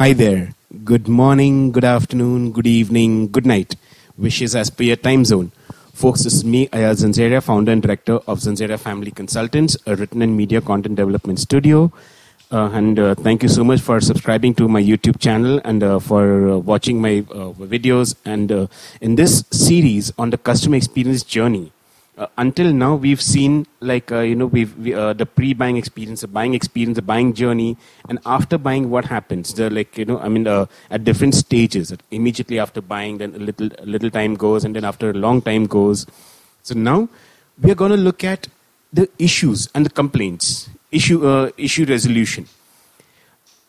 Hi there. Good morning, good afternoon, good evening, good night. Wishes as per your time zone. Folks, this is me, Ayaz Zanzeria, founder and director of Zanzeria Family Consultants, a written and media content development studio. Uh, and uh, thank you so much for subscribing to my YouTube channel and uh, for uh, watching my uh, videos. And uh, in this series on the customer experience journey, uh, until now we've seen like uh, you know we've we, uh, the pre-buying experience the buying experience the buying journey and after buying what happens? The like you know i mean uh, at different stages immediately after buying then a little a little time goes and then after a long time goes. So now we are going to look at the issues and the complaints issue uh, issue resolution.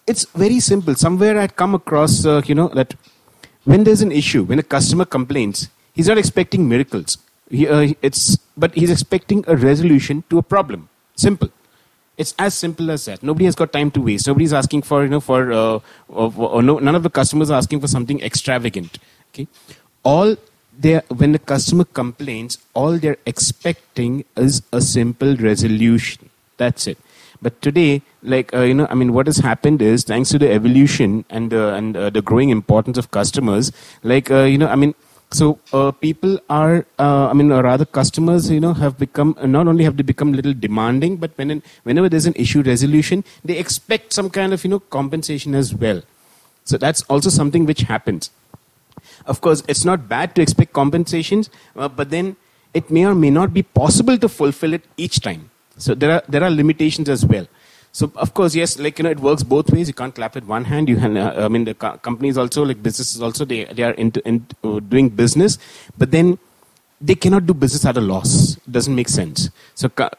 It's very simple. Somewhere i'd come across uh, you know that when there's an issue when a customer complains he's not expecting miracles he, uh, it's, but he's expecting a resolution to a problem. Simple. It's as simple as that. Nobody has got time to waste. Nobody's asking for, you know, for, uh, or no, none of the customers are asking for something extravagant. Okay. All they when the customer complains, all they're expecting is a simple resolution. That's it. But today, like uh, you know, I mean, what has happened is thanks to the evolution and uh, and uh, the growing importance of customers, like uh, you know, I mean so uh, people are, uh, I mean, or rather, customers, you know, have become not only have they become a little demanding, but when in, whenever there's an issue resolution, they expect some kind of you know compensation as well. So that's also something which happens. Of course, it's not bad to expect compensations, uh, but then it may or may not be possible to fulfill it each time. So there are there are limitations as well. So of course, yes, like you know, it works both ways. You can't clap with one hand. You can, uh, I mean, the co- companies also, like businesses also, they they are into, uh, doing business, but then they cannot do business at a loss. It doesn't make sense. So co-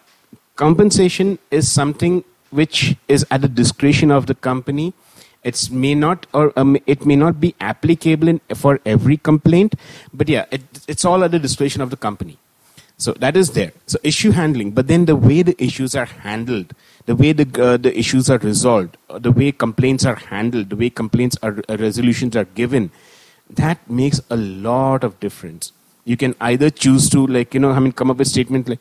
compensation is something which is at the discretion of the company. It may not, or um, it may not be applicable in, for every complaint, but yeah, it, it's all at the discretion of the company. So that is there. So issue handling, but then the way the issues are handled, the way the uh, the issues are resolved, uh, the way complaints are handled, the way complaints are uh, resolutions are given, that makes a lot of difference. You can either choose to like you know I mean come up with statement like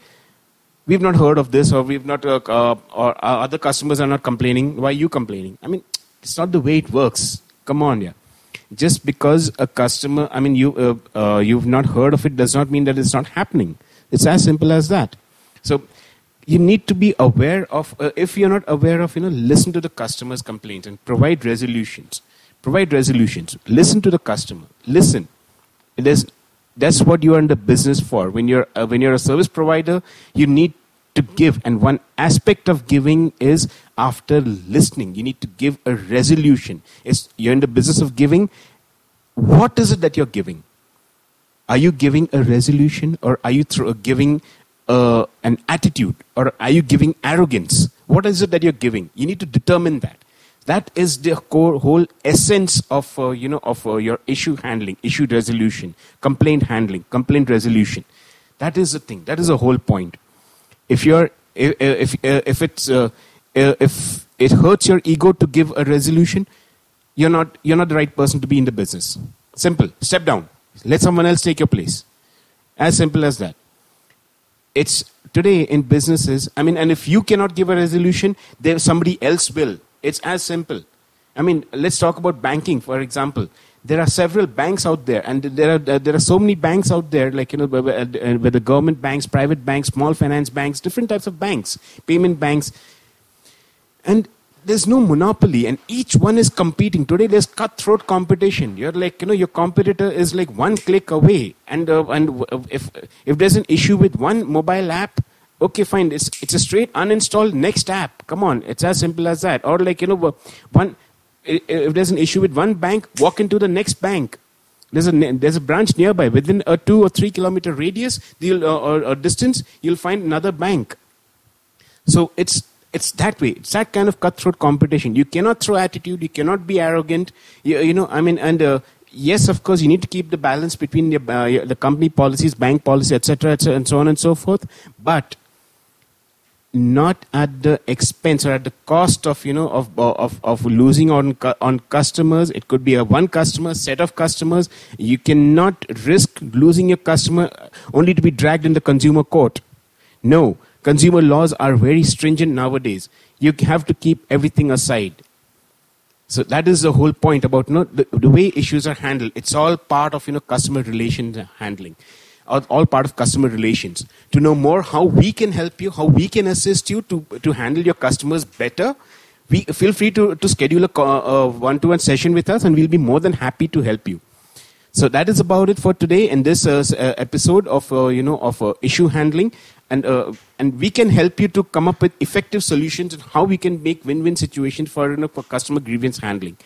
we've not heard of this or we've not uh, uh, or other customers are not complaining. Why are you complaining? I mean it's not the way it works. Come on, yeah just because a customer i mean you uh, uh, you've not heard of it does not mean that it's not happening it's as simple as that. So you need to be aware of, uh, if you're not aware of, you know, listen to the customer's complaints and provide resolutions. Provide resolutions. Listen to the customer. Listen. Is, that's what you are in the business for. When you're, uh, when you're a service provider, you need to give. And one aspect of giving is after listening, you need to give a resolution. It's, you're in the business of giving. What is it that you're giving? Are you giving a resolution or are you through, a giving uh, an attitude or are you giving arrogance? What is it that you're giving? You need to determine that. That is the core, whole essence of, uh, you know, of uh, your issue handling, issue resolution, complaint handling, complaint resolution. That is the thing. That is the whole point. If you're, if, if, if it's, uh, if it hurts your ego to give a resolution, you're not, you're not the right person to be in the business. Simple. Step down. Let someone else take your place. As simple as that. It's today in businesses, I mean, and if you cannot give a resolution, there somebody else will. It's as simple. I mean, let's talk about banking, for example. There are several banks out there, and there are uh, there are so many banks out there, like you know, whether uh, government banks, private banks, small finance banks, different types of banks, payment banks, and there's no monopoly and each one is competing. Today there's cutthroat competition. You're like you know your competitor is like one click away. And uh, and if if there's an issue with one mobile app okay fine. It's it's a straight uninstall next app. Come on. It's as simple as that. Or like you know one if there's an issue with one bank walk into the next bank. There's a there's a branch nearby. Within a 2 or 3 kilometer radius uh, or, or distance you'll find another bank. So it's it's that way. It's that kind of cutthroat competition. You cannot throw attitude. You cannot be arrogant. You, you know, I mean, and uh, yes, of course, you need to keep the balance between uh, the company policies, bank policy, etc., etc., and so on and so forth. But not at the expense or at the cost of you know of of, of losing on on customers. It could be a one customer set of customers. You cannot risk losing your customer only to be dragged in the consumer court. No, Consumer laws are very stringent nowadays. You have to keep everything aside. So that is the whole point about you know, the, the way issues are handled. It's all part of you know customer relations handling, all, all part of customer relations. To know more how we can help you, how we can assist you to to handle your customers better, we feel free to to schedule a uh, one-to-one session with us, and we'll be more than happy to help you. So that is about it for today in this uh, uh, episode of uh, you know of uh, issue handling, and uh, and we can help you to come up with effective solutions and how we can make win-win situations for you know for customer grievance handling.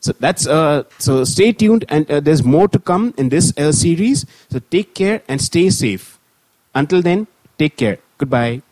So that's uh, so stay tuned, and there's more to come in this series. So take care and stay safe. Until then, take care. Goodbye.